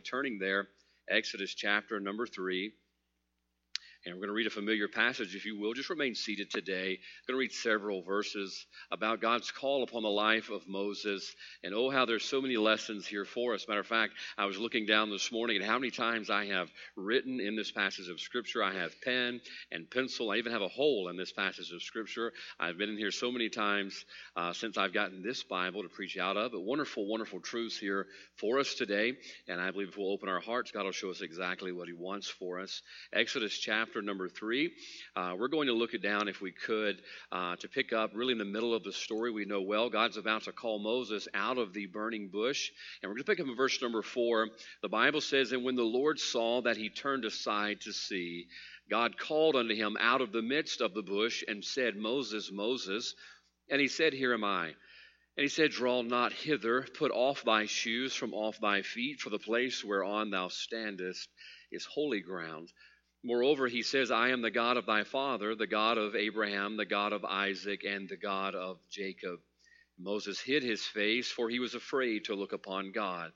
turning there, Exodus chapter number 3. And we're going to read a familiar passage, if you will. Just remain seated today. I'm going to read several verses about God's call upon the life of Moses. And oh, how there's so many lessons here for us. Matter of fact, I was looking down this morning at how many times I have written in this passage of Scripture. I have pen and pencil. I even have a hole in this passage of Scripture. I've been in here so many times uh, since I've gotten this Bible to preach out of. But wonderful, wonderful truths here for us today. And I believe if we'll open our hearts, God will show us exactly what He wants for us. Exodus chapter chapter number three. Uh, we're going to look it down, if we could, uh, to pick up really in the middle of the story we know well. God's about to call Moses out of the burning bush. And we're going to pick up in verse number four. The Bible says, And when the Lord saw that he turned aside to see, God called unto him out of the midst of the bush and said, Moses, Moses. And he said, Here am I. And he said, Draw not hither, put off thy shoes from off thy feet, for the place whereon thou standest is holy ground. Moreover, he says, I am the God of thy father, the God of Abraham, the God of Isaac, and the God of Jacob. Moses hid his face, for he was afraid to look upon God.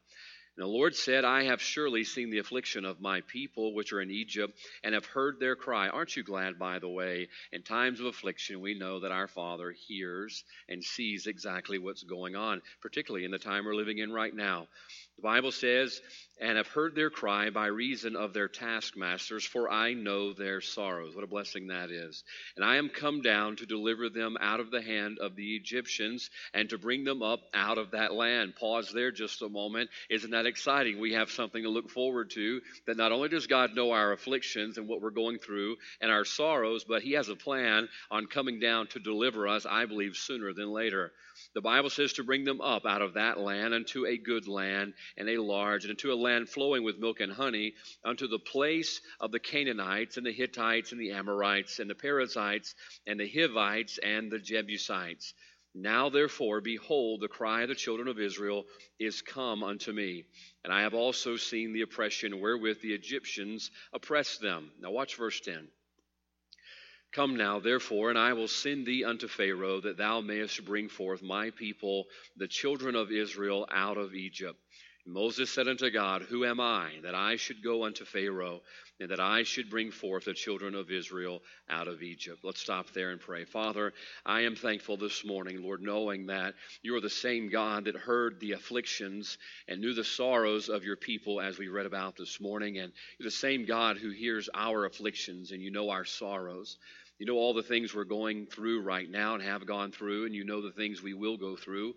And the Lord said, I have surely seen the affliction of my people which are in Egypt, and have heard their cry. Aren't you glad, by the way? In times of affliction, we know that our Father hears and sees exactly what's going on, particularly in the time we're living in right now. The Bible says, and have heard their cry by reason of their taskmasters, for I know their sorrows. What a blessing that is. And I am come down to deliver them out of the hand of the Egyptians and to bring them up out of that land. Pause there just a moment. Isn't that exciting? We have something to look forward to that not only does God know our afflictions and what we're going through and our sorrows, but He has a plan on coming down to deliver us, I believe, sooner than later. The Bible says to bring them up out of that land unto a good land and a large, and unto a land flowing with milk and honey, unto the place of the Canaanites and the Hittites and the Amorites and the Perizzites and the Hivites and the Jebusites. Now, therefore, behold, the cry of the children of Israel is come unto me. And I have also seen the oppression wherewith the Egyptians oppress them. Now, watch verse 10. Come now, therefore, and I will send thee unto Pharaoh, that thou mayest bring forth my people, the children of Israel, out of Egypt. And Moses said unto God, Who am I, that I should go unto Pharaoh, and that I should bring forth the children of Israel out of Egypt? Let's stop there and pray. Father, I am thankful this morning, Lord, knowing that you are the same God that heard the afflictions and knew the sorrows of your people as we read about this morning. And you're the same God who hears our afflictions and you know our sorrows. You know all the things we're going through right now and have gone through, and you know the things we will go through.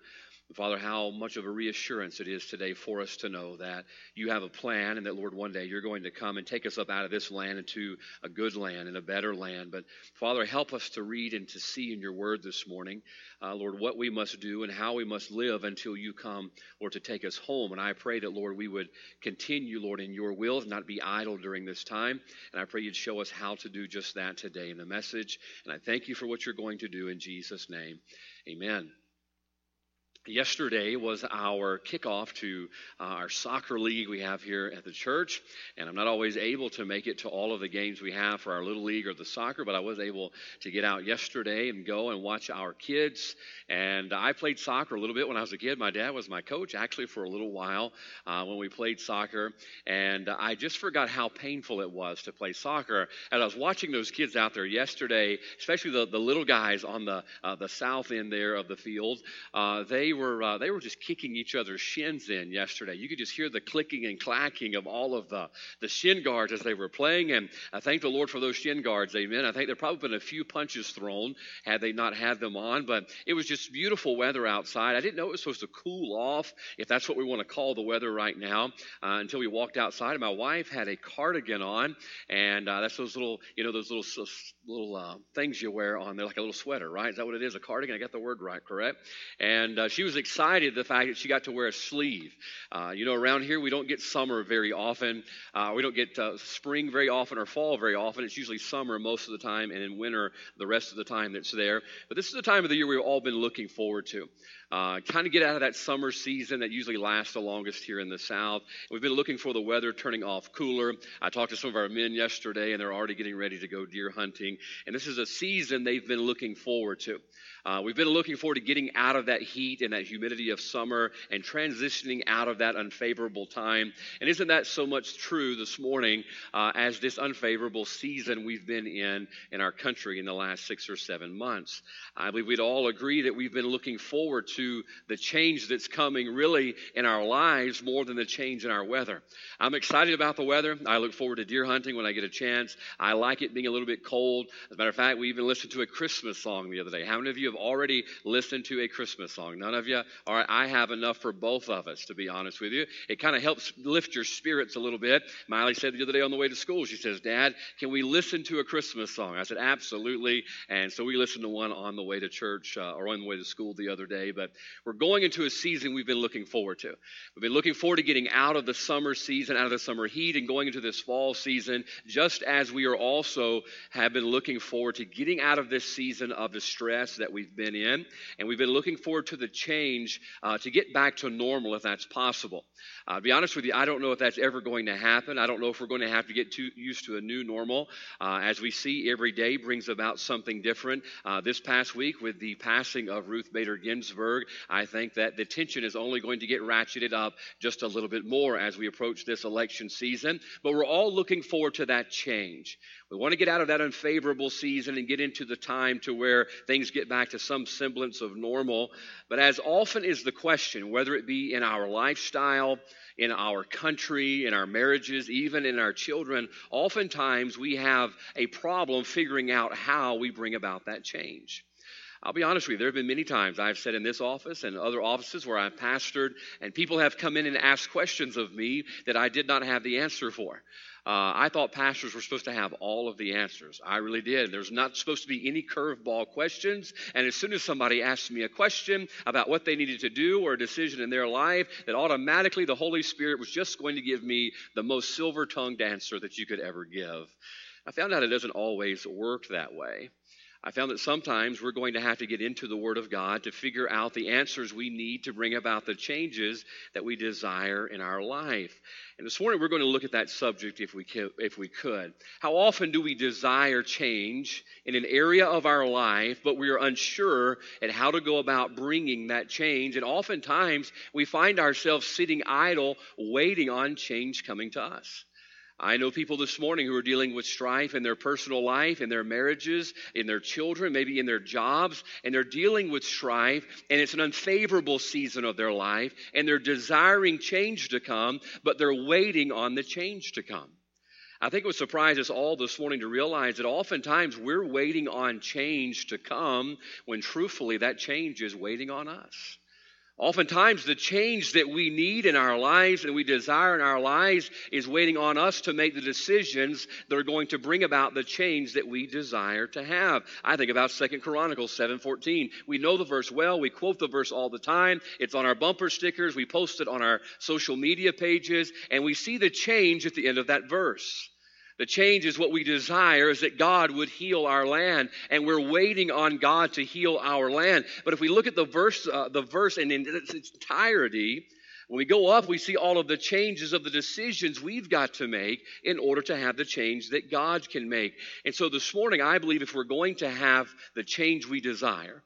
Father, how much of a reassurance it is today for us to know that you have a plan and that, Lord, one day you're going to come and take us up out of this land into a good land and a better land. But, Father, help us to read and to see in your word this morning, uh, Lord, what we must do and how we must live until you come, Lord, to take us home. And I pray that, Lord, we would continue, Lord, in your will, not be idle during this time. And I pray you'd show us how to do just that today in the message. And I thank you for what you're going to do in Jesus' name. Amen. Yesterday was our kickoff to uh, our soccer league we have here at the church, and I'm not always able to make it to all of the games we have for our little league or the soccer, but I was able to get out yesterday and go and watch our kids. And I played soccer a little bit when I was a kid. My dad was my coach actually for a little while uh, when we played soccer, and I just forgot how painful it was to play soccer. And I was watching those kids out there yesterday, especially the, the little guys on the uh, the south end there of the field. Uh, they were uh, they were just kicking each other's shins in yesterday. You could just hear the clicking and clacking of all of the the shin guards as they were playing. And I thank the Lord for those shin guards. Amen. I think there probably been a few punches thrown had they not had them on, but it was just beautiful weather outside. I didn't know it was supposed to cool off, if that's what we want to call the weather right now, uh, until we walked outside. And my wife had a cardigan on, and uh, that's those little you know those little little uh, things you wear on there, like a little sweater, right? Is that what it is? A cardigan? I got the word right, correct? And uh, she was excited the fact that she got to wear a sleeve. Uh, you know, around here we don't get summer very often. Uh, we don't get uh, spring very often or fall very often. It's usually summer most of the time, and in winter the rest of the time that's there. But this is the time of the year we've all been looking forward to. Uh, kind of get out of that summer season that usually lasts the longest here in the South. We've been looking for the weather turning off cooler. I talked to some of our men yesterday, and they're already getting ready to go deer hunting. And this is a season they've been looking forward to. Uh, we've been looking forward to getting out of that heat and that humidity of summer and transitioning out of that unfavorable time. And isn't that so much true this morning uh, as this unfavorable season we've been in in our country in the last six or seven months? I believe we'd all agree that we've been looking forward to the change that's coming really in our lives more than the change in our weather. I'm excited about the weather. I look forward to deer hunting when I get a chance. I like it being a little bit cold. As a matter of fact, we even listened to a Christmas song the other day. How many of you have already listened to a Christmas song. None of you? All right, I have enough for both of us, to be honest with you. It kind of helps lift your spirits a little bit. Miley said the other day on the way to school, she says, Dad, can we listen to a Christmas song? I said, Absolutely. And so we listened to one on the way to church uh, or on the way to school the other day. But we're going into a season we've been looking forward to. We've been looking forward to getting out of the summer season, out of the summer heat, and going into this fall season, just as we are also have been looking forward to getting out of this season of distress that we've been in and we've been looking forward to the change uh, to get back to normal if that's possible. Uh, to be honest with you, I don't know if that's ever going to happen. I don't know if we're going to have to get too used to a new normal. Uh, as we see, every day brings about something different. Uh, this past week, with the passing of Ruth Bader Ginsburg, I think that the tension is only going to get ratcheted up just a little bit more as we approach this election season. But we're all looking forward to that change. We want to get out of that unfavorable season and get into the time to where things get back to some semblance of normal. But as often is the question, whether it be in our lifestyle, in our country, in our marriages, even in our children, oftentimes we have a problem figuring out how we bring about that change. I'll be honest with you, there have been many times I've said in this office and other offices where I've pastored, and people have come in and asked questions of me that I did not have the answer for. Uh, I thought pastors were supposed to have all of the answers. I really did. There's not supposed to be any curveball questions. And as soon as somebody asked me a question about what they needed to do or a decision in their life, that automatically the Holy Spirit was just going to give me the most silver tongued answer that you could ever give. I found out it doesn't always work that way. I found that sometimes we're going to have to get into the Word of God to figure out the answers we need to bring about the changes that we desire in our life. And this morning we're going to look at that subject if we, if we could. How often do we desire change in an area of our life, but we are unsure at how to go about bringing that change? And oftentimes we find ourselves sitting idle, waiting on change coming to us. I know people this morning who are dealing with strife in their personal life, in their marriages, in their children, maybe in their jobs, and they're dealing with strife, and it's an unfavorable season of their life, and they're desiring change to come, but they're waiting on the change to come. I think it would surprise us all this morning to realize that oftentimes we're waiting on change to come when truthfully that change is waiting on us. Oftentimes, the change that we need in our lives and we desire in our lives is waiting on us to make the decisions that are going to bring about the change that we desire to have. I think about Second Chronicles 7:14. We know the verse well. We quote the verse all the time. It's on our bumper stickers. We post it on our social media pages, and we see the change at the end of that verse. The change is what we desire is that God would heal our land, and we're waiting on God to heal our land. But if we look at the verse, uh, the verse and in its entirety, when we go up, we see all of the changes of the decisions we've got to make in order to have the change that God can make. And so this morning, I believe if we're going to have the change we desire,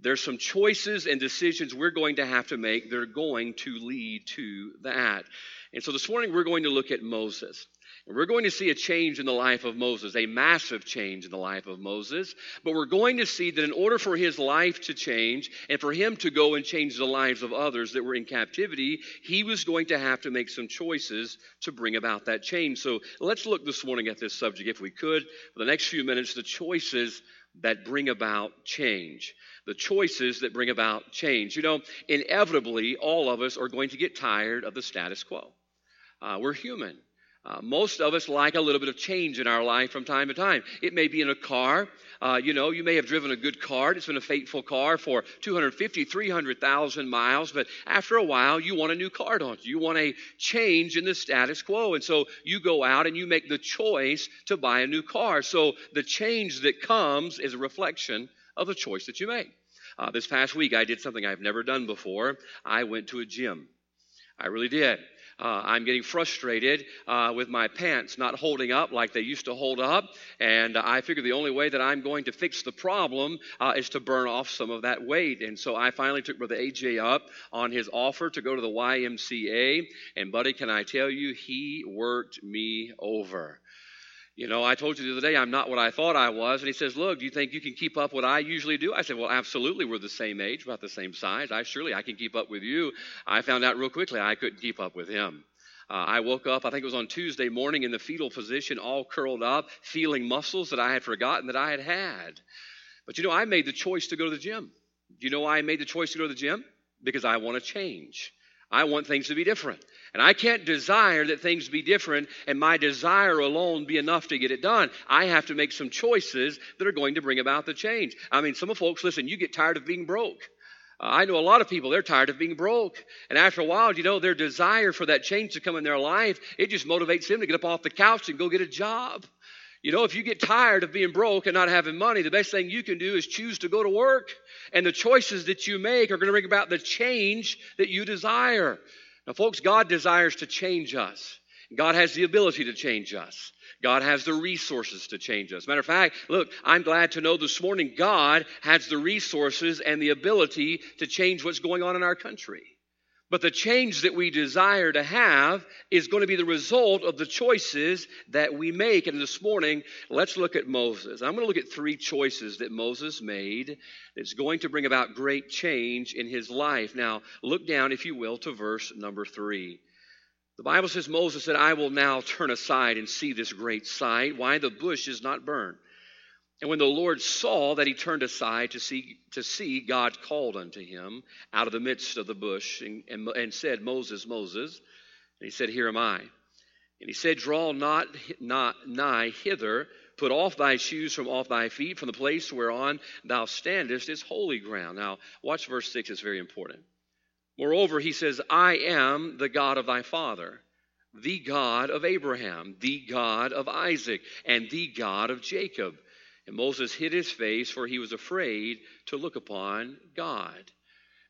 there's some choices and decisions we're going to have to make that are going to lead to that. And so this morning, we're going to look at Moses. We're going to see a change in the life of Moses, a massive change in the life of Moses. But we're going to see that in order for his life to change and for him to go and change the lives of others that were in captivity, he was going to have to make some choices to bring about that change. So let's look this morning at this subject, if we could, for the next few minutes, the choices that bring about change. The choices that bring about change. You know, inevitably, all of us are going to get tired of the status quo. Uh, we're human. Uh, most of us like a little bit of change in our life from time to time. It may be in a car. Uh, you know, you may have driven a good car. It's been a faithful car for 250, 300,000 miles, but after a while, you want a new car, don't you? You want a change in the status quo. And so you go out and you make the choice to buy a new car. So the change that comes is a reflection of the choice that you make. Uh, this past week, I did something I've never done before. I went to a gym. I really did. Uh, I'm getting frustrated uh, with my pants not holding up like they used to hold up. And I figure the only way that I'm going to fix the problem uh, is to burn off some of that weight. And so I finally took Brother AJ up on his offer to go to the YMCA. And, buddy, can I tell you, he worked me over. You know, I told you the other day I'm not what I thought I was. And he says, Look, do you think you can keep up what I usually do? I said, Well, absolutely. We're the same age, about the same size. I surely I can keep up with you. I found out real quickly I couldn't keep up with him. Uh, I woke up, I think it was on Tuesday morning, in the fetal position, all curled up, feeling muscles that I had forgotten that I had had. But you know, I made the choice to go to the gym. Do you know why I made the choice to go to the gym? Because I want to change. I want things to be different. And I can't desire that things be different and my desire alone be enough to get it done. I have to make some choices that are going to bring about the change. I mean, some of folks, listen, you get tired of being broke. Uh, I know a lot of people, they're tired of being broke. And after a while, you know, their desire for that change to come in their life, it just motivates them to get up off the couch and go get a job. You know, if you get tired of being broke and not having money, the best thing you can do is choose to go to work. And the choices that you make are going to bring about the change that you desire. Now, folks, God desires to change us. God has the ability to change us. God has the resources to change us. Matter of fact, look, I'm glad to know this morning God has the resources and the ability to change what's going on in our country. But the change that we desire to have is going to be the result of the choices that we make. And this morning, let's look at Moses. I'm going to look at three choices that Moses made that's going to bring about great change in his life. Now, look down, if you will, to verse number three. The Bible says Moses said, I will now turn aside and see this great sight, why the bush is not burned. And when the Lord saw that he turned aside to see, to see God called unto him out of the midst of the bush and, and, and said, Moses, Moses. And he said, Here am I. And he said, Draw not, not nigh hither, put off thy shoes from off thy feet, from the place whereon thou standest is holy ground. Now, watch verse 6, it's very important. Moreover, he says, I am the God of thy father, the God of Abraham, the God of Isaac, and the God of Jacob. And Moses hid his face, for he was afraid to look upon God.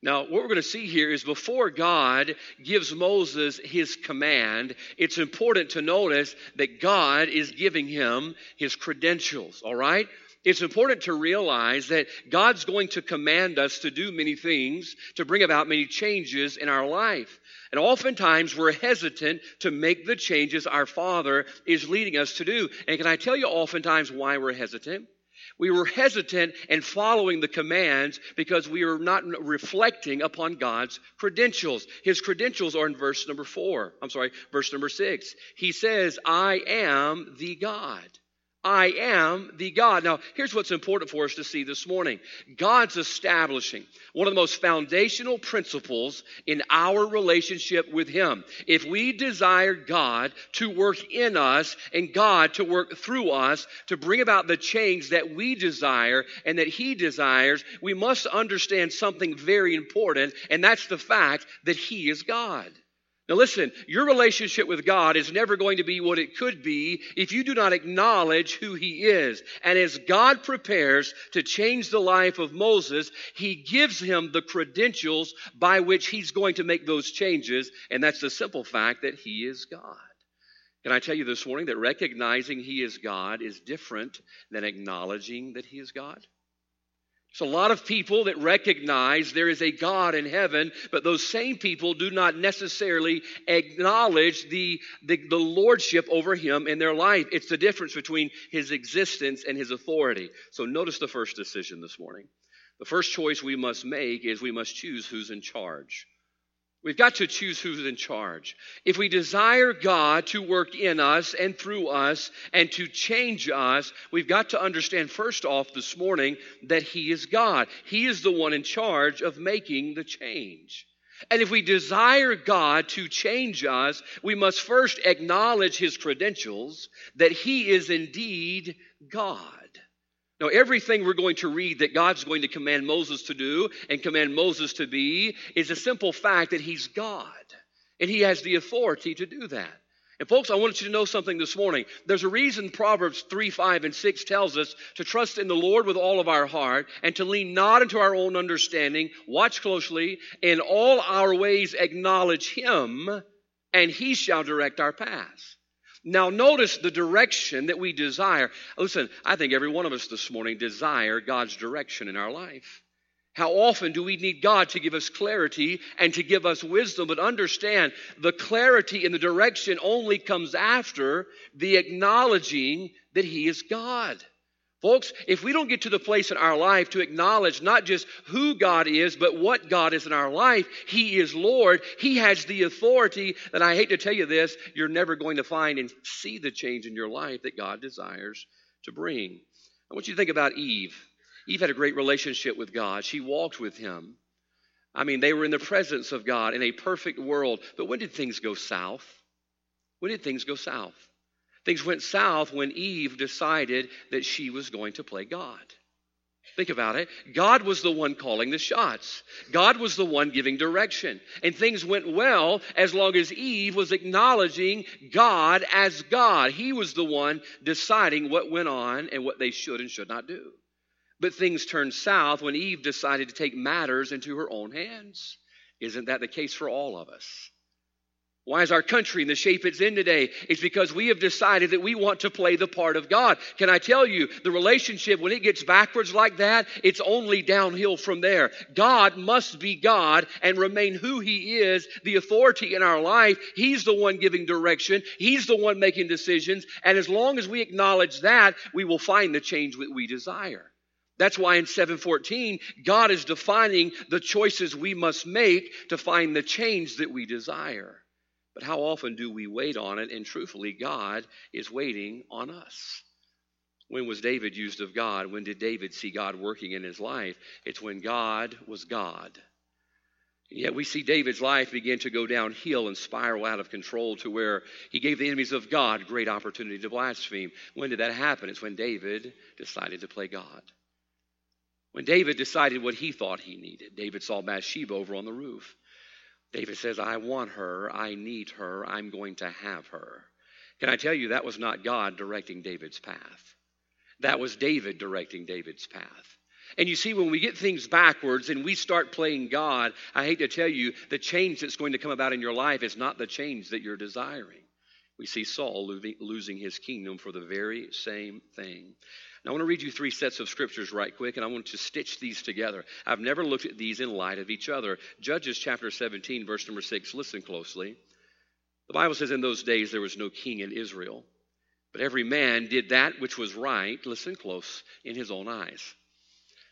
Now, what we're going to see here is before God gives Moses his command, it's important to notice that God is giving him his credentials, all right? It's important to realize that God's going to command us to do many things to bring about many changes in our life. And oftentimes we're hesitant to make the changes our Father is leading us to do. And can I tell you oftentimes why we're hesitant? We were hesitant in following the commands because we were not reflecting upon God's credentials. His credentials are in verse number four. I'm sorry, verse number six. He says, I am the God. I am the God. Now, here's what's important for us to see this morning God's establishing one of the most foundational principles in our relationship with Him. If we desire God to work in us and God to work through us to bring about the change that we desire and that He desires, we must understand something very important, and that's the fact that He is God. Now, listen, your relationship with God is never going to be what it could be if you do not acknowledge who He is. And as God prepares to change the life of Moses, He gives him the credentials by which He's going to make those changes. And that's the simple fact that He is God. Can I tell you this morning that recognizing He is God is different than acknowledging that He is God? There's a lot of people that recognize there is a God in heaven, but those same people do not necessarily acknowledge the, the, the, lordship over him in their life. It's the difference between his existence and his authority. So notice the first decision this morning. The first choice we must make is we must choose who's in charge. We've got to choose who's in charge. If we desire God to work in us and through us and to change us, we've got to understand first off this morning that He is God. He is the one in charge of making the change. And if we desire God to change us, we must first acknowledge His credentials that He is indeed God. Now, everything we're going to read that God's going to command Moses to do and command Moses to be is a simple fact that he's God and he has the authority to do that. And folks, I want you to know something this morning. There's a reason Proverbs 3, 5, and 6 tells us to trust in the Lord with all of our heart and to lean not into our own understanding. Watch closely. In all our ways acknowledge Him, and He shall direct our paths. Now, notice the direction that we desire. Listen, I think every one of us this morning desire God's direction in our life. How often do we need God to give us clarity and to give us wisdom? But understand the clarity and the direction only comes after the acknowledging that He is God. Folks, if we don't get to the place in our life to acknowledge not just who God is, but what God is in our life, He is Lord. He has the authority that I hate to tell you this, you're never going to find and see the change in your life that God desires to bring. I want you to think about Eve. Eve had a great relationship with God. She walked with him. I mean, they were in the presence of God in a perfect world. But when did things go south? When did things go south? Things went south when Eve decided that she was going to play God. Think about it. God was the one calling the shots. God was the one giving direction. And things went well as long as Eve was acknowledging God as God. He was the one deciding what went on and what they should and should not do. But things turned south when Eve decided to take matters into her own hands. Isn't that the case for all of us? Why is our country in the shape it's in today? It's because we have decided that we want to play the part of God. Can I tell you, the relationship, when it gets backwards like that, it's only downhill from there. God must be God and remain who He is, the authority in our life. He's the one giving direction, He's the one making decisions. And as long as we acknowledge that, we will find the change that we desire. That's why in 714, God is defining the choices we must make to find the change that we desire. But how often do we wait on it? And truthfully, God is waiting on us. When was David used of God? When did David see God working in his life? It's when God was God. And yet we see David's life begin to go downhill and spiral out of control to where he gave the enemies of God great opportunity to blaspheme. When did that happen? It's when David decided to play God. When David decided what he thought he needed, David saw Bathsheba over on the roof. David says, I want her, I need her, I'm going to have her. Can I tell you, that was not God directing David's path. That was David directing David's path. And you see, when we get things backwards and we start playing God, I hate to tell you, the change that's going to come about in your life is not the change that you're desiring. We see Saul losing his kingdom for the very same thing. Now, I want to read you three sets of scriptures right quick, and I want to stitch these together. I've never looked at these in light of each other. Judges chapter 17, verse number 6. Listen closely. The Bible says, In those days there was no king in Israel, but every man did that which was right, listen close, in his own eyes.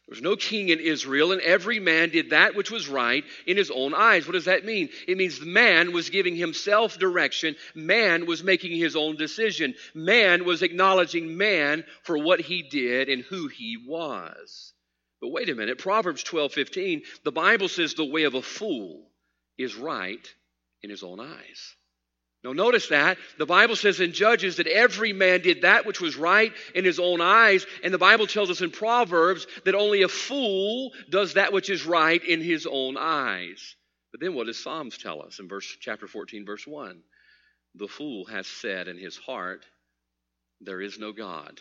There was no king in Israel, and every man did that which was right in his own eyes. What does that mean? It means man was giving himself direction. Man was making his own decision. Man was acknowledging man for what he did and who he was. But wait a minute. Proverbs 12 15, the Bible says the way of a fool is right in his own eyes. Now, notice that. The Bible says in Judges that every man did that which was right in his own eyes. And the Bible tells us in Proverbs that only a fool does that which is right in his own eyes. But then what does Psalms tell us in verse chapter 14, verse 1? The fool has said in his heart, There is no God.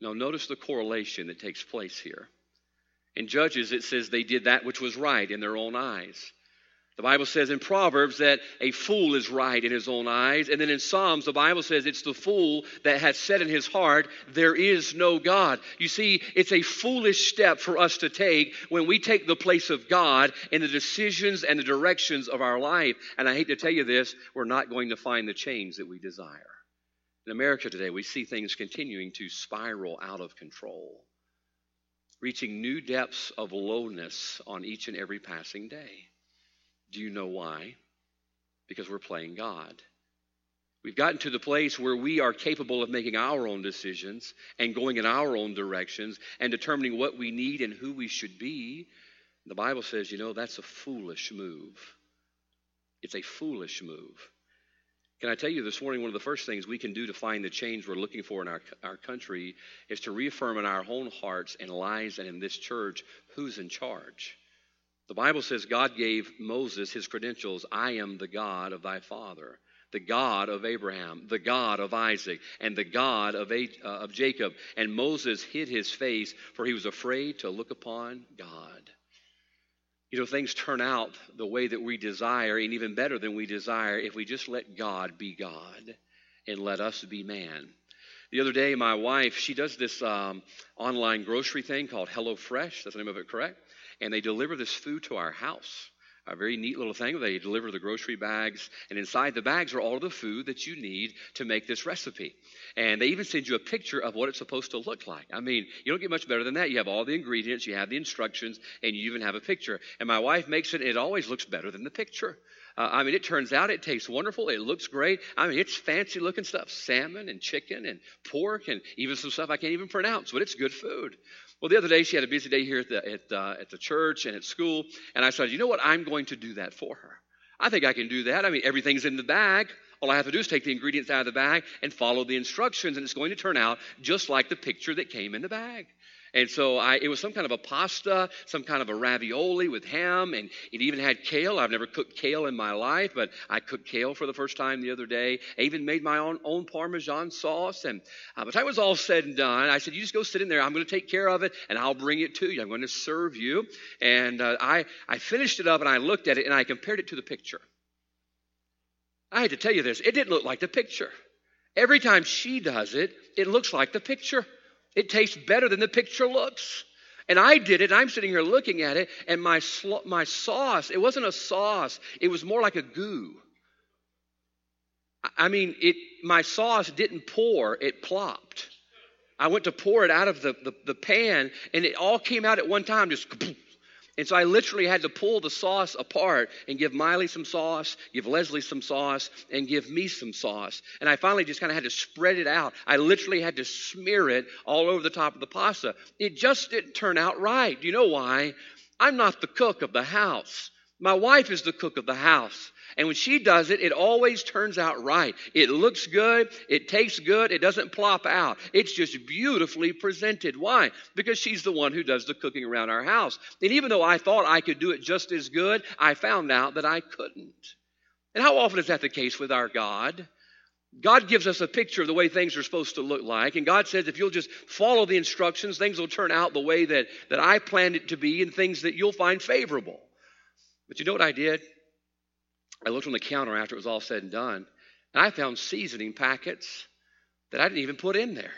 Now, notice the correlation that takes place here. In Judges, it says they did that which was right in their own eyes. The Bible says in Proverbs that a fool is right in his own eyes. And then in Psalms, the Bible says it's the fool that has said in his heart, There is no God. You see, it's a foolish step for us to take when we take the place of God in the decisions and the directions of our life. And I hate to tell you this, we're not going to find the change that we desire. In America today, we see things continuing to spiral out of control, reaching new depths of lowness on each and every passing day. Do you know why? Because we're playing God. We've gotten to the place where we are capable of making our own decisions and going in our own directions and determining what we need and who we should be. The Bible says, you know, that's a foolish move. It's a foolish move. Can I tell you this morning, one of the first things we can do to find the change we're looking for in our, our country is to reaffirm in our own hearts and lives and in this church who's in charge. The Bible says God gave Moses his credentials I am the God of thy father. the God of Abraham, the God of Isaac, and the God of, uh, of Jacob. And Moses hid his face, for he was afraid to look upon God. You know, things turn out the way that we desire, and even better than we desire, if we just let God be God and let us be man. The other day, my wife, she does this um, online grocery thing called HelloFresh. That's the name of it, correct? And they deliver this food to our house a very neat little thing. They deliver the grocery bags, and inside the bags are all the food that you need to make this recipe. And they even send you a picture of what it's supposed to look like. I mean, you don't get much better than that. You have all the ingredients, you have the instructions, and you even have a picture. And my wife makes it, and it always looks better than the picture. Uh, I mean, it turns out it tastes wonderful. It looks great. I mean, it's fancy looking stuff salmon and chicken and pork and even some stuff I can't even pronounce, but it's good food. Well, the other day she had a busy day here at the, at, uh, at the church and at school, and I said, you know what? I'm going to do that for her. I think I can do that. I mean, everything's in the bag. All I have to do is take the ingredients out of the bag and follow the instructions, and it's going to turn out just like the picture that came in the bag. And so I, it was some kind of a pasta, some kind of a ravioli with ham, and it even had kale. I've never cooked kale in my life, but I cooked kale for the first time the other day. I even made my own, own Parmesan sauce. And uh, by the time it was all said and done, I said, You just go sit in there. I'm going to take care of it, and I'll bring it to you. I'm going to serve you. And uh, I, I finished it up, and I looked at it, and I compared it to the picture. I had to tell you this it didn't look like the picture. Every time she does it, it looks like the picture. It tastes better than the picture looks. And I did it. I'm sitting here looking at it, and my, sl- my sauce, it wasn't a sauce, it was more like a goo. I mean, it, my sauce didn't pour, it plopped. I went to pour it out of the, the, the pan, and it all came out at one time, just and so I literally had to pull the sauce apart and give Miley some sauce, give Leslie some sauce, and give me some sauce. And I finally just kind of had to spread it out. I literally had to smear it all over the top of the pasta. It just didn't turn out right. Do you know why? I'm not the cook of the house. My wife is the cook of the house. And when she does it, it always turns out right. It looks good, it tastes good, it doesn't plop out. It's just beautifully presented. Why? Because she's the one who does the cooking around our house. And even though I thought I could do it just as good, I found out that I couldn't. And how often is that the case with our God? God gives us a picture of the way things are supposed to look like. And God says, if you'll just follow the instructions, things will turn out the way that, that I planned it to be and things that you'll find favorable. But you know what I did? I looked on the counter after it was all said and done, and I found seasoning packets that I didn't even put in there.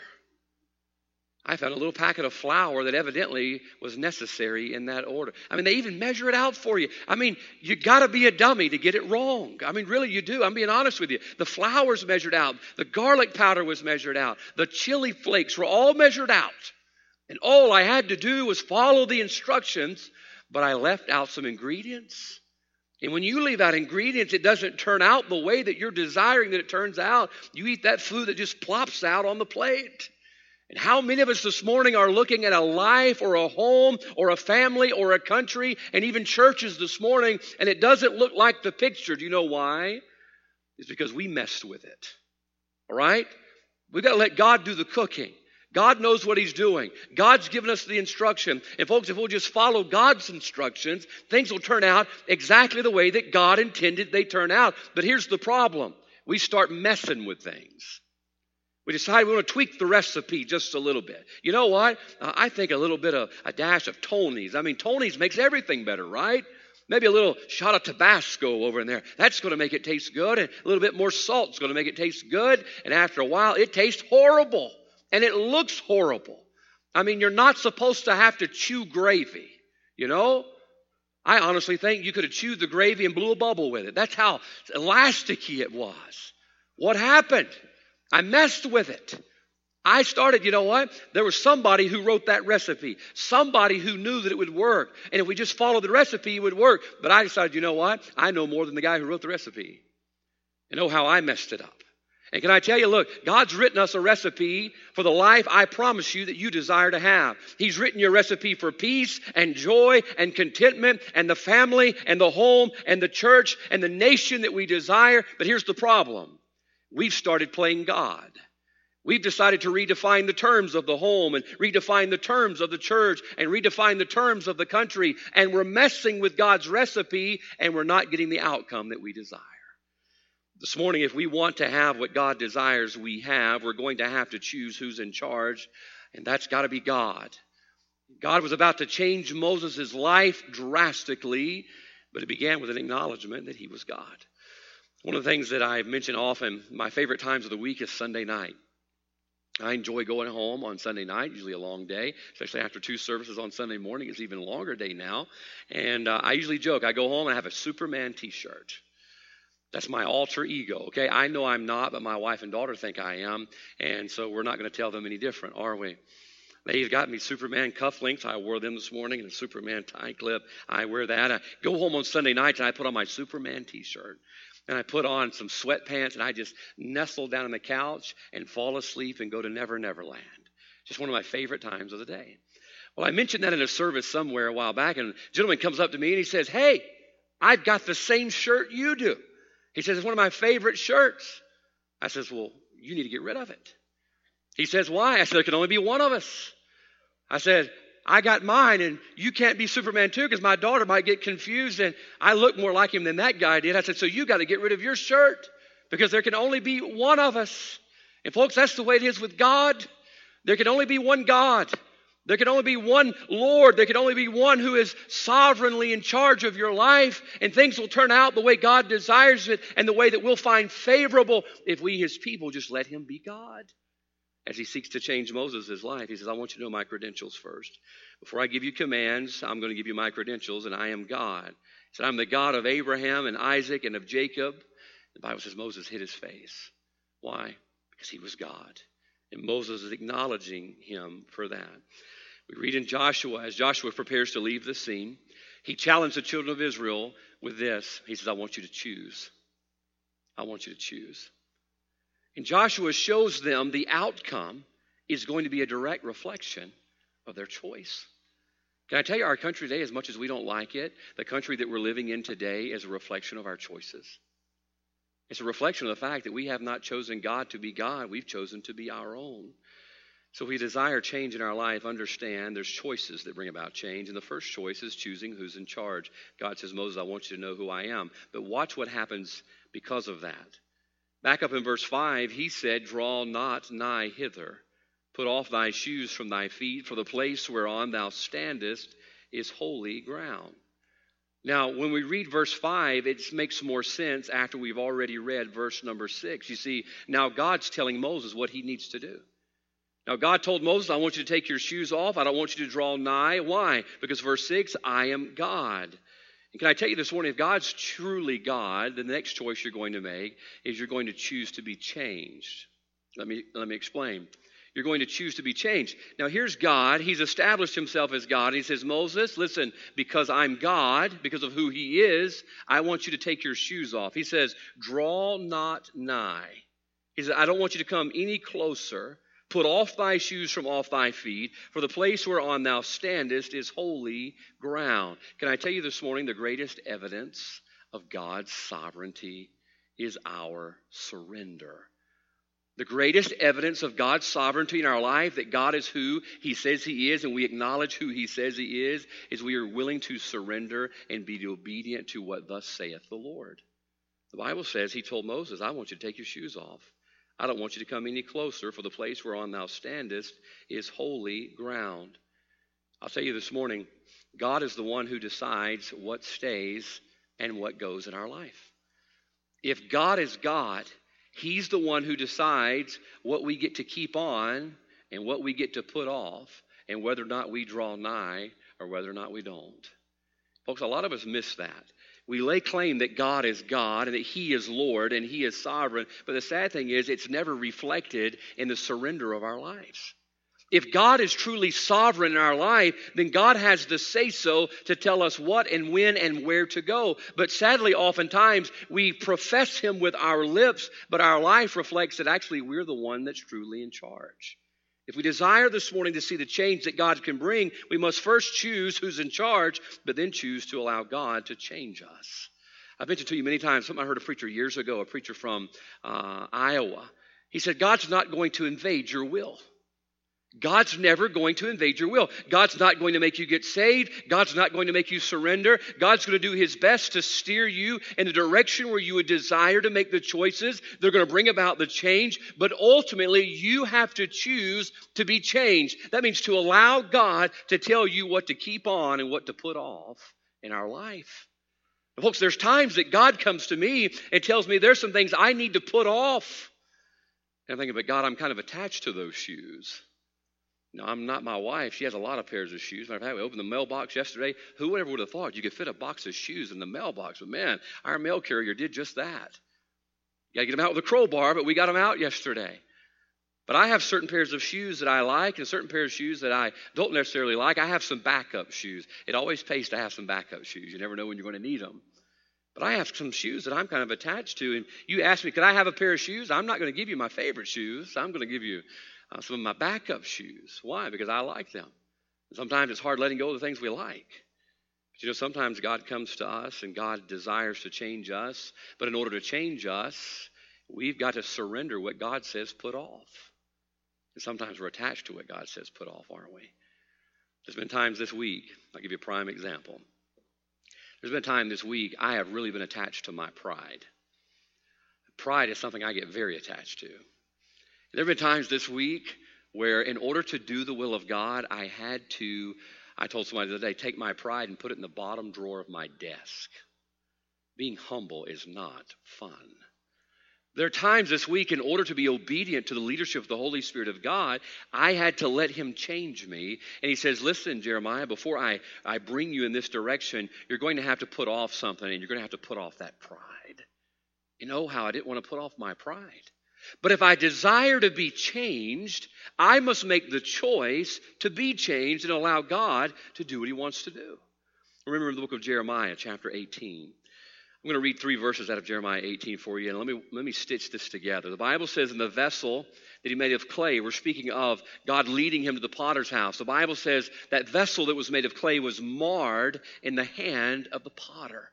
I found a little packet of flour that evidently was necessary in that order. I mean, they even measure it out for you. I mean, you got to be a dummy to get it wrong. I mean, really, you do. I'm being honest with you. The flour's measured out, the garlic powder was measured out, the chili flakes were all measured out. And all I had to do was follow the instructions, but I left out some ingredients and when you leave out ingredients, it doesn't turn out the way that you're desiring that it turns out. You eat that food that just plops out on the plate. And how many of us this morning are looking at a life or a home or a family or a country and even churches this morning and it doesn't look like the picture? Do you know why? It's because we messed with it. All right? We've got to let God do the cooking. God knows what He's doing. God's given us the instruction. And folks, if we'll just follow God's instructions, things will turn out exactly the way that God intended they turn out. But here's the problem we start messing with things. We decide we want to tweak the recipe just a little bit. You know what? Uh, I think a little bit of a dash of Tony's. I mean, Tony's makes everything better, right? Maybe a little shot of Tabasco over in there. That's going to make it taste good. And a little bit more salt is going to make it taste good. And after a while, it tastes horrible and it looks horrible. I mean, you're not supposed to have to chew gravy, you know? I honestly think you could have chewed the gravy and blew a bubble with it. That's how elasticy it was. What happened? I messed with it. I started, you know what? There was somebody who wrote that recipe, somebody who knew that it would work. And if we just followed the recipe, it would work. But I decided, you know what? I know more than the guy who wrote the recipe. You know how I messed it up. And can I tell you, look, God's written us a recipe for the life I promise you that you desire to have. He's written your recipe for peace and joy and contentment and the family and the home and the church and the nation that we desire. But here's the problem. We've started playing God. We've decided to redefine the terms of the home and redefine the terms of the church and redefine the terms of the country. And we're messing with God's recipe and we're not getting the outcome that we desire. This morning, if we want to have what God desires we have, we're going to have to choose who's in charge, and that's got to be God. God was about to change Moses' life drastically, but it began with an acknowledgement that he was God. One of the things that I mention often, my favorite times of the week is Sunday night. I enjoy going home on Sunday night, usually a long day, especially after two services on Sunday morning. It's even a longer day now. And uh, I usually joke, I go home and I have a Superman t shirt. That's my alter ego, okay? I know I'm not, but my wife and daughter think I am, and so we're not going to tell them any different, are we? They've got me Superman cufflinks. I wore them this morning and a Superman tie clip. I wear that. I go home on Sunday nights and I put on my Superman t shirt. And I put on some sweatpants and I just nestle down on the couch and fall asleep and go to Never Never Land. Just one of my favorite times of the day. Well, I mentioned that in a service somewhere a while back, and a gentleman comes up to me and he says, Hey, I've got the same shirt you do. He says, It's one of my favorite shirts. I says, Well, you need to get rid of it. He says, Why? I said, There can only be one of us. I said, I got mine, and you can't be Superman too because my daughter might get confused, and I look more like him than that guy did. I said, So you got to get rid of your shirt because there can only be one of us. And folks, that's the way it is with God. There can only be one God. There can only be one Lord. There can only be one who is sovereignly in charge of your life, and things will turn out the way God desires it and the way that we'll find favorable if we, his people, just let him be God. As he seeks to change Moses' life, he says, I want you to know my credentials first. Before I give you commands, I'm going to give you my credentials, and I am God. He said, I'm the God of Abraham and Isaac and of Jacob. The Bible says Moses hid his face. Why? Because he was God. And Moses is acknowledging him for that. We read in Joshua, as Joshua prepares to leave the scene, he challenged the children of Israel with this. He says, I want you to choose. I want you to choose. And Joshua shows them the outcome is going to be a direct reflection of their choice. Can I tell you, our country today, as much as we don't like it, the country that we're living in today is a reflection of our choices. It's a reflection of the fact that we have not chosen God to be God, we've chosen to be our own. So, if we desire change in our life, understand there's choices that bring about change. And the first choice is choosing who's in charge. God says, Moses, I want you to know who I am. But watch what happens because of that. Back up in verse 5, he said, Draw not nigh hither. Put off thy shoes from thy feet, for the place whereon thou standest is holy ground. Now, when we read verse 5, it makes more sense after we've already read verse number 6. You see, now God's telling Moses what he needs to do. Now, God told Moses, I want you to take your shoes off. I don't want you to draw nigh. Why? Because verse 6, I am God. And can I tell you this morning, if God's truly God, the next choice you're going to make is you're going to choose to be changed. Let me, let me explain. You're going to choose to be changed. Now, here's God. He's established himself as God. He says, Moses, listen, because I'm God, because of who he is, I want you to take your shoes off. He says, Draw not nigh. He says, I don't want you to come any closer. Put off thy shoes from off thy feet, for the place whereon thou standest is holy ground. Can I tell you this morning the greatest evidence of God's sovereignty is our surrender. The greatest evidence of God's sovereignty in our life, that God is who He says He is, and we acknowledge who He says He is, is we are willing to surrender and be obedient to what thus saith the Lord. The Bible says He told Moses, I want you to take your shoes off. I don't want you to come any closer, for the place whereon thou standest is holy ground. I'll tell you this morning, God is the one who decides what stays and what goes in our life. If God is God, He's the one who decides what we get to keep on and what we get to put off, and whether or not we draw nigh or whether or not we don't. Folks, a lot of us miss that. We lay claim that God is God and that He is Lord and He is sovereign, but the sad thing is, it's never reflected in the surrender of our lives. If God is truly sovereign in our life, then God has the say so to tell us what and when and where to go. But sadly, oftentimes we profess Him with our lips, but our life reflects that actually we're the one that's truly in charge. If we desire this morning to see the change that God can bring, we must first choose who's in charge, but then choose to allow God to change us. I've mentioned to you many times something I heard a preacher years ago, a preacher from uh, Iowa. He said, God's not going to invade your will. God's never going to invade your will. God's not going to make you get saved. God's not going to make you surrender. God's going to do His best to steer you in the direction where you would desire to make the choices. They're going to bring about the change, but ultimately you have to choose to be changed. That means to allow God to tell you what to keep on and what to put off in our life. And folks, there's times that God comes to me and tells me there's some things I need to put off. And I'm thinking, but God, I'm kind of attached to those shoes. No, I'm not my wife. She has a lot of pairs of shoes. Matter of fact, we opened the mailbox yesterday. Who would ever would have thought you could fit a box of shoes in the mailbox? But man, our mail carrier did just that. You got to get them out with a crowbar, but we got them out yesterday. But I have certain pairs of shoes that I like and certain pairs of shoes that I don't necessarily like. I have some backup shoes. It always pays to have some backup shoes. You never know when you're going to need them. But I have some shoes that I'm kind of attached to. And you ask me, could I have a pair of shoes? I'm not going to give you my favorite shoes. I'm going to give you uh, some of my backup shoes. Why? Because I like them. And sometimes it's hard letting go of the things we like. But you know, sometimes God comes to us and God desires to change us. But in order to change us, we've got to surrender what God says put off. And sometimes we're attached to what God says put off, aren't we? There's been times this week, I'll give you a prime example. There's been a time this week I have really been attached to my pride. Pride is something I get very attached to. There have been times this week where, in order to do the will of God, I had to, I told somebody the other day, take my pride and put it in the bottom drawer of my desk. Being humble is not fun. There are times this week, in order to be obedient to the leadership of the Holy Spirit of God, I had to let Him change me. And He says, Listen, Jeremiah, before I, I bring you in this direction, you're going to have to put off something, and you're going to have to put off that pride. You know how I didn't want to put off my pride. But if I desire to be changed, I must make the choice to be changed and allow God to do what He wants to do. Remember in the book of Jeremiah, chapter 18. I'm going to read three verses out of Jeremiah 18 for you, and let me, let me stitch this together. The Bible says, In the vessel that he made of clay, we're speaking of God leading him to the potter's house. The Bible says that vessel that was made of clay was marred in the hand of the potter.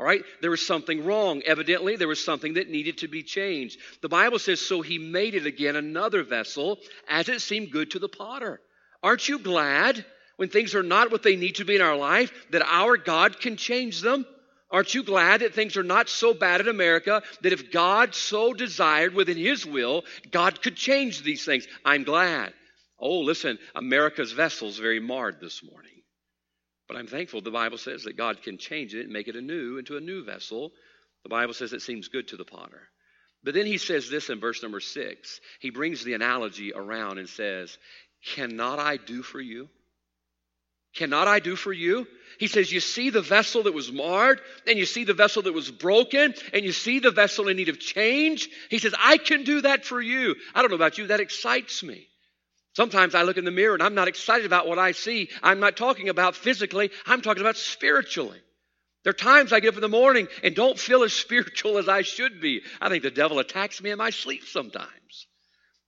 All right? There was something wrong. Evidently, there was something that needed to be changed. The Bible says, So he made it again another vessel as it seemed good to the potter. Aren't you glad when things are not what they need to be in our life that our God can change them? Aren't you glad that things are not so bad in America that if God so desired within His will, God could change these things? I'm glad. Oh, listen, America's vessel's very marred this morning. But I'm thankful the Bible says that God can change it and make it anew into a new vessel. The Bible says it seems good to the potter. But then he says this in verse number six. He brings the analogy around and says, Cannot I do for you? Cannot I do for you? He says, You see the vessel that was marred, and you see the vessel that was broken, and you see the vessel in need of change. He says, I can do that for you. I don't know about you, that excites me. Sometimes I look in the mirror and I'm not excited about what I see. I'm not talking about physically, I'm talking about spiritually. There are times I get up in the morning and don't feel as spiritual as I should be. I think the devil attacks me in my sleep sometimes.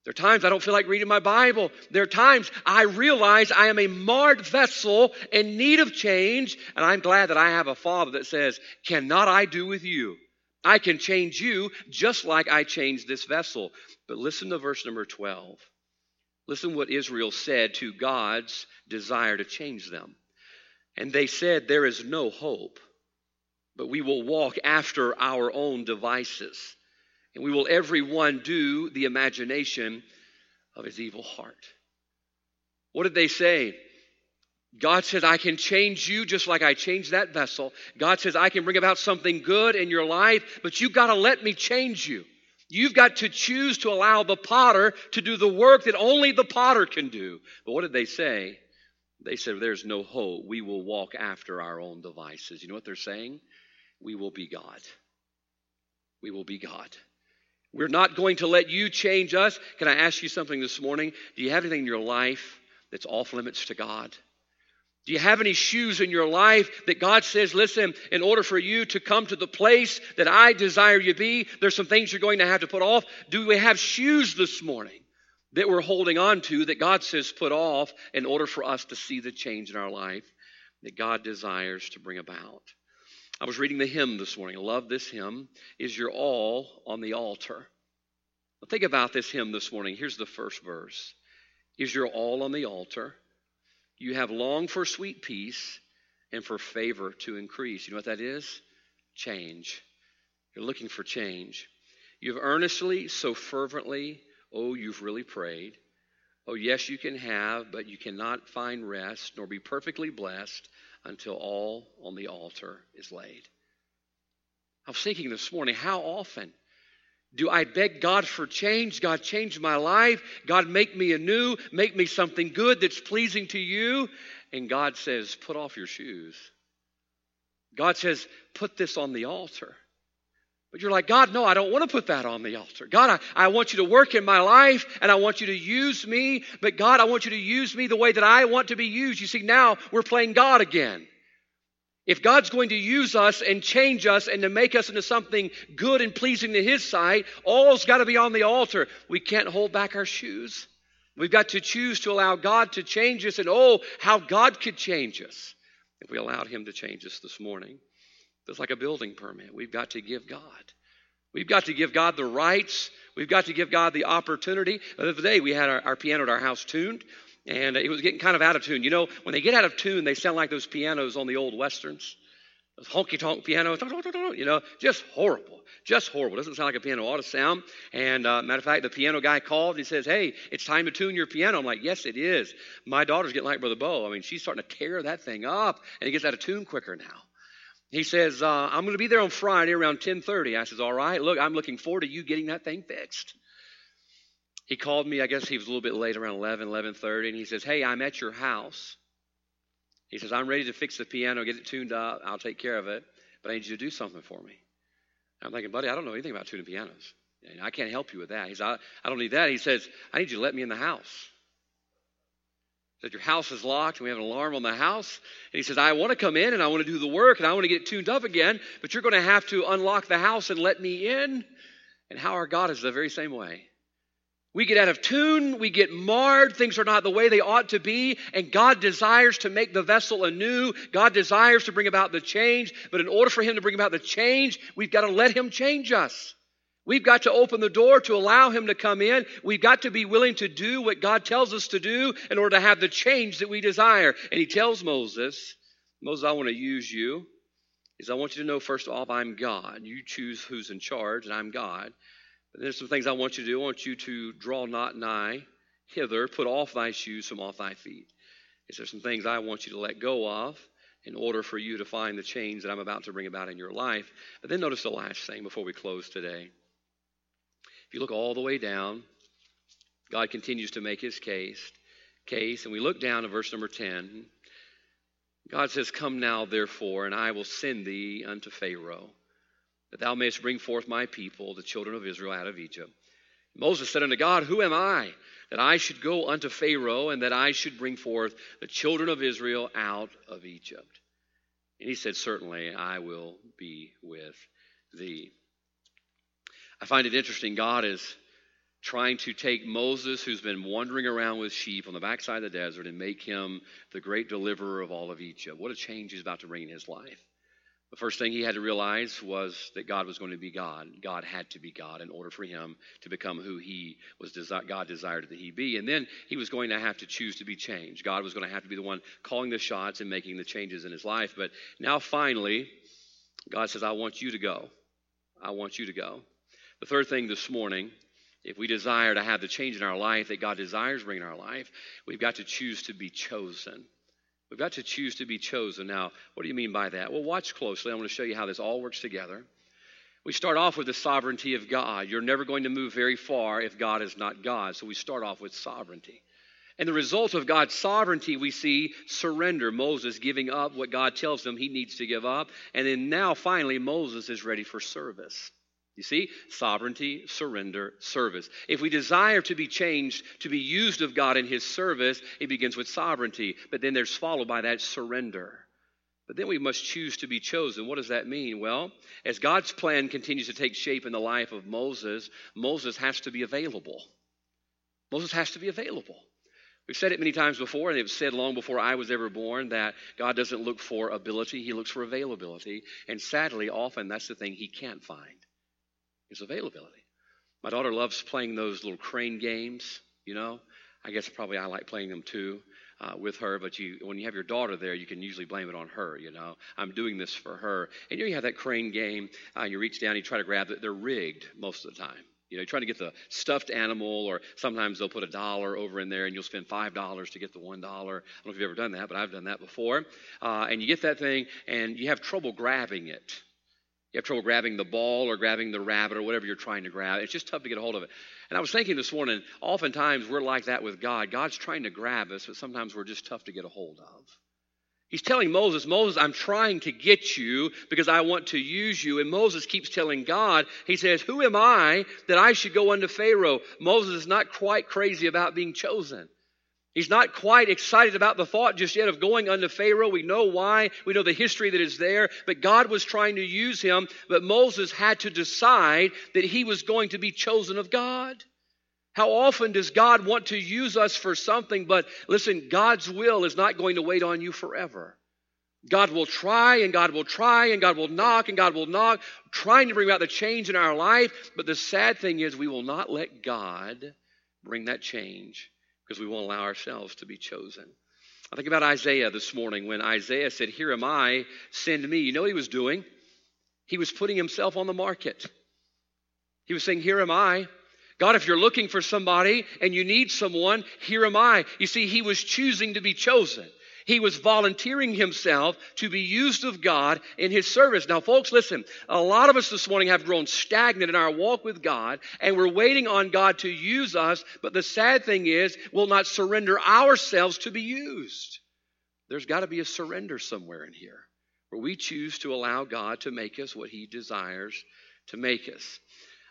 There are times I don't feel like reading my Bible. There are times I realize I am a marred vessel in need of change, and I'm glad that I have a Father that says, Cannot I do with you? I can change you just like I changed this vessel. But listen to verse number 12. Listen what Israel said to God's desire to change them. And they said, There is no hope, but we will walk after our own devices, and we will every one do the imagination of his evil heart. What did they say? God says, I can change you just like I changed that vessel. God says, I can bring about something good in your life, but you've got to let me change you. You've got to choose to allow the potter to do the work that only the potter can do. But what did they say? They said, There's no hope. We will walk after our own devices. You know what they're saying? We will be God. We will be God. We're not going to let you change us. Can I ask you something this morning? Do you have anything in your life that's off limits to God? Do you have any shoes in your life that God says, listen, in order for you to come to the place that I desire you be, there's some things you're going to have to put off? Do we have shoes this morning that we're holding on to that God says put off in order for us to see the change in our life that God desires to bring about? I was reading the hymn this morning. I love this hymn. Is your all on the altar? Think about this hymn this morning. Here's the first verse. is your all on the altar. You have longed for sweet peace and for favor to increase. You know what that is? Change. You're looking for change. You've earnestly, so fervently, oh, you've really prayed. Oh, yes, you can have, but you cannot find rest nor be perfectly blessed until all on the altar is laid. I was thinking this morning, how often do I beg God for change? God, change my life. God, make me anew. Make me something good that's pleasing to you. And God says, put off your shoes. God says, put this on the altar. But you're like, God, no, I don't want to put that on the altar. God, I, I want you to work in my life and I want you to use me. But God, I want you to use me the way that I want to be used. You see, now we're playing God again. If God's going to use us and change us and to make us into something good and pleasing to His sight, all's got to be on the altar. We can't hold back our shoes. We've got to choose to allow God to change us, and oh, how God could change us if we allowed Him to change us this morning. It's like a building permit. We've got to give God. We've got to give God the rights. We've got to give God the opportunity. The other day, we had our, our piano at our house tuned, and it was getting kind of out of tune. You know, when they get out of tune, they sound like those pianos on the old westerns. Those honky tonk pianos, you know, just horrible. Just horrible. Doesn't sound like a piano ought to sound. And uh, matter of fact, the piano guy called. He says, "Hey, it's time to tune your piano." I'm like, "Yes, it is." My daughter's getting like Brother Bo. I mean, she's starting to tear that thing up, and it gets out of tune quicker now. He says, uh, "I'm going to be there on Friday around 10:30." I says, "All right. Look, I'm looking forward to you getting that thing fixed." He called me. I guess he was a little bit late, around 11, 11:30, and he says, "Hey, I'm at your house." He says, "I'm ready to fix the piano, get it tuned up. I'll take care of it, but I need you to do something for me." I'm thinking, buddy, I don't know anything about tuning pianos. I can't help you with that. He says, I, I don't need that. He says, I need you to let me in the house. He said, Your house is locked and we have an alarm on the house. And he says, I want to come in and I want to do the work and I want to get it tuned up again, but you're going to have to unlock the house and let me in. And how our God is the very same way. We get out of tune, we get marred, things are not the way they ought to be, and God desires to make the vessel anew. God desires to bring about the change, but in order for Him to bring about the change, we've got to let Him change us. We've got to open the door to allow Him to come in. We've got to be willing to do what God tells us to do in order to have the change that we desire. And He tells Moses, Moses, I want to use you. Is I want you to know, first off, I'm God. You choose who's in charge, and I'm God. There's some things I want you to do. I want you to draw not nigh hither, put off thy shoes from off thy feet. Is there some things I want you to let go of in order for you to find the change that I'm about to bring about in your life? But then notice the last thing before we close today. If you look all the way down, God continues to make his case, case, and we look down to verse number 10. God says, Come now, therefore, and I will send thee unto Pharaoh that thou mayest bring forth my people, the children of Israel, out of Egypt. Moses said unto God, Who am I that I should go unto Pharaoh and that I should bring forth the children of Israel out of Egypt? And he said, Certainly I will be with thee. I find it interesting. God is trying to take Moses, who's been wandering around with sheep on the backside of the desert, and make him the great deliverer of all of Egypt. What a change he's about to bring in his life. The first thing he had to realize was that God was going to be God. God had to be God in order for him to become who he was desi- God desired that he be. And then he was going to have to choose to be changed. God was going to have to be the one calling the shots and making the changes in his life. But now finally, God says, I want you to go. I want you to go. The third thing this morning, if we desire to have the change in our life that God desires bring in our life, we've got to choose to be chosen. We've got to choose to be chosen. Now, what do you mean by that? Well, watch closely. I want to show you how this all works together. We start off with the sovereignty of God. You're never going to move very far if God is not God. So we start off with sovereignty. And the result of God's sovereignty, we see surrender. Moses giving up what God tells him he needs to give up. And then now, finally, Moses is ready for service. You see, sovereignty, surrender, service. If we desire to be changed, to be used of God in His service, it begins with sovereignty, but then there's followed by that surrender. But then we must choose to be chosen. What does that mean? Well, as God's plan continues to take shape in the life of Moses, Moses has to be available. Moses has to be available. We've said it many times before, and it was said long before I was ever born that God doesn't look for ability, He looks for availability. And sadly, often that's the thing He can't find is availability. My daughter loves playing those little crane games, you know. I guess probably I like playing them too uh, with her, but you, when you have your daughter there, you can usually blame it on her. You know, I'm doing this for her. And you know, you have that crane game. Uh, you reach down, you try to grab it. They're rigged most of the time. You know, you're trying to get the stuffed animal, or sometimes they'll put a dollar over in there, and you'll spend five dollars to get the one dollar. I don't know if you've ever done that, but I've done that before. Uh, and you get that thing, and you have trouble grabbing it. You have trouble grabbing the ball or grabbing the rabbit or whatever you're trying to grab. It's just tough to get a hold of it. And I was thinking this morning, oftentimes we're like that with God. God's trying to grab us, but sometimes we're just tough to get a hold of. He's telling Moses, Moses, I'm trying to get you because I want to use you. And Moses keeps telling God, he says, Who am I that I should go unto Pharaoh? Moses is not quite crazy about being chosen. He's not quite excited about the thought just yet of going unto Pharaoh. We know why. We know the history that is there. But God was trying to use him. But Moses had to decide that he was going to be chosen of God. How often does God want to use us for something? But listen, God's will is not going to wait on you forever. God will try and God will try and God will knock and God will knock, trying to bring about the change in our life. But the sad thing is, we will not let God bring that change because we won't allow ourselves to be chosen. I think about Isaiah this morning when Isaiah said, Here am I, send me. You know what he was doing? He was putting himself on the market. He was saying, Here am I. God, if you're looking for somebody and you need someone, here am I. You see, he was choosing to be chosen. He was volunteering himself to be used of God in his service. Now, folks, listen. A lot of us this morning have grown stagnant in our walk with God, and we're waiting on God to use us. But the sad thing is, we'll not surrender ourselves to be used. There's got to be a surrender somewhere in here where we choose to allow God to make us what he desires to make us.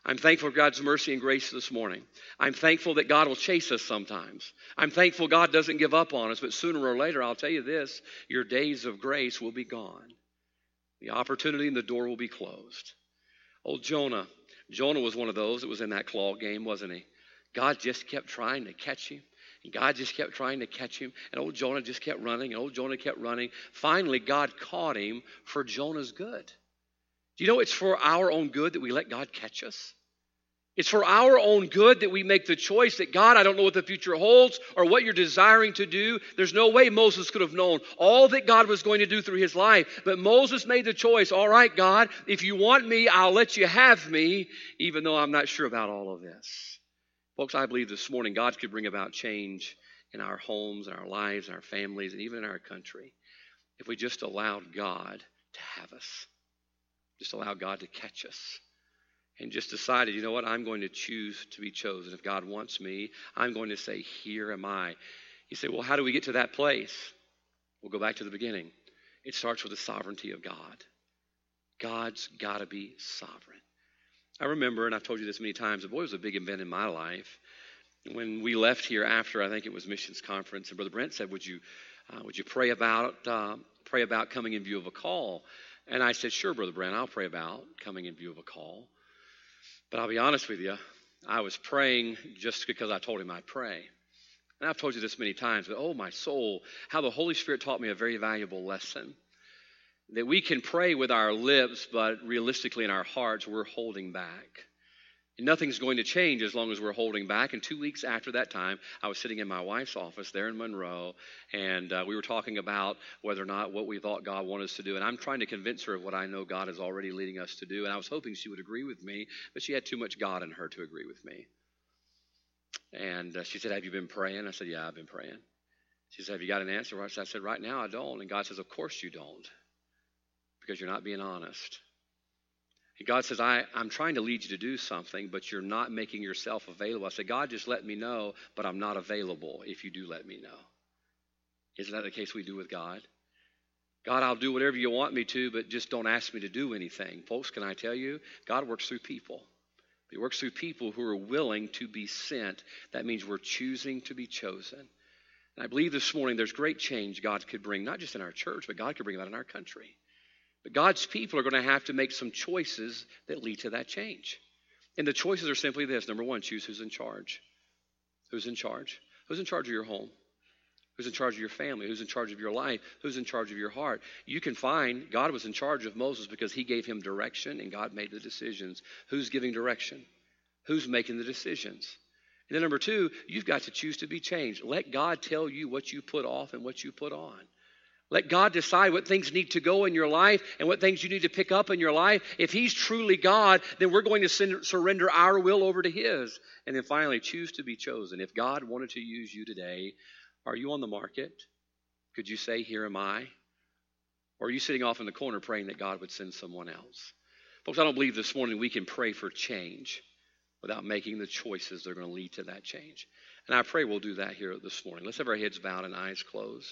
I'm thankful for God's mercy and grace this morning. I'm thankful that God will chase us sometimes. I'm thankful God doesn't give up on us, but sooner or later, I'll tell you this your days of grace will be gone. The opportunity and the door will be closed. Old Jonah. Jonah was one of those that was in that claw game, wasn't he? God just kept trying to catch him. And God just kept trying to catch him. And old Jonah just kept running. And old Jonah kept running. Finally, God caught him for Jonah's good. Do you know it's for our own good that we let God catch us? It's for our own good that we make the choice that God, I don't know what the future holds or what you're desiring to do. There's no way Moses could have known all that God was going to do through his life. But Moses made the choice all right, God, if you want me, I'll let you have me, even though I'm not sure about all of this. Folks, I believe this morning God could bring about change in our homes, in our lives, in our families, and even in our country if we just allowed God to have us. Just allow God to catch us. And just decided, you know what, I'm going to choose to be chosen. If God wants me, I'm going to say, Here am I. You say, Well, how do we get to that place? We'll go back to the beginning. It starts with the sovereignty of God. God's got to be sovereign. I remember, and I've told you this many times, the boy, was a big event in my life. When we left here after, I think it was missions conference, and Brother Brent said, "Would you, uh, would you pray about, uh, pray about coming in view of a call?" And I said, Sure, Brother Brent, I'll pray about coming in view of a call. But I'll be honest with you, I was praying just because I told him I'd pray. And I've told you this many times, but oh, my soul, how the Holy Spirit taught me a very valuable lesson. That we can pray with our lips, but realistically in our hearts, we're holding back. Nothing's going to change as long as we're holding back. And two weeks after that time, I was sitting in my wife's office there in Monroe, and uh, we were talking about whether or not what we thought God wanted us to do. And I'm trying to convince her of what I know God is already leading us to do. And I was hoping she would agree with me, but she had too much God in her to agree with me. And uh, she said, Have you been praying? I said, Yeah, I've been praying. She said, Have you got an answer? I said, Right now, I don't. And God says, Of course you don't, because you're not being honest. And God says, I, I'm trying to lead you to do something, but you're not making yourself available. I said, God, just let me know, but I'm not available if you do let me know. Isn't that the case we do with God? God, I'll do whatever you want me to, but just don't ask me to do anything. Folks, can I tell you? God works through people. He works through people who are willing to be sent. That means we're choosing to be chosen. And I believe this morning there's great change God could bring, not just in our church, but God could bring about in our country. But God's people are going to have to make some choices that lead to that change. And the choices are simply this number one, choose who's in charge. Who's in charge? Who's in charge of your home? Who's in charge of your family? Who's in charge of your life? Who's in charge of your heart? You can find God was in charge of Moses because he gave him direction and God made the decisions. Who's giving direction? Who's making the decisions? And then number two, you've got to choose to be changed. Let God tell you what you put off and what you put on. Let God decide what things need to go in your life and what things you need to pick up in your life. If He's truly God, then we're going to surrender our will over to His. And then finally, choose to be chosen. If God wanted to use you today, are you on the market? Could you say, Here am I? Or are you sitting off in the corner praying that God would send someone else? Folks, I don't believe this morning we can pray for change without making the choices that are going to lead to that change. And I pray we'll do that here this morning. Let's have our heads bowed and eyes closed.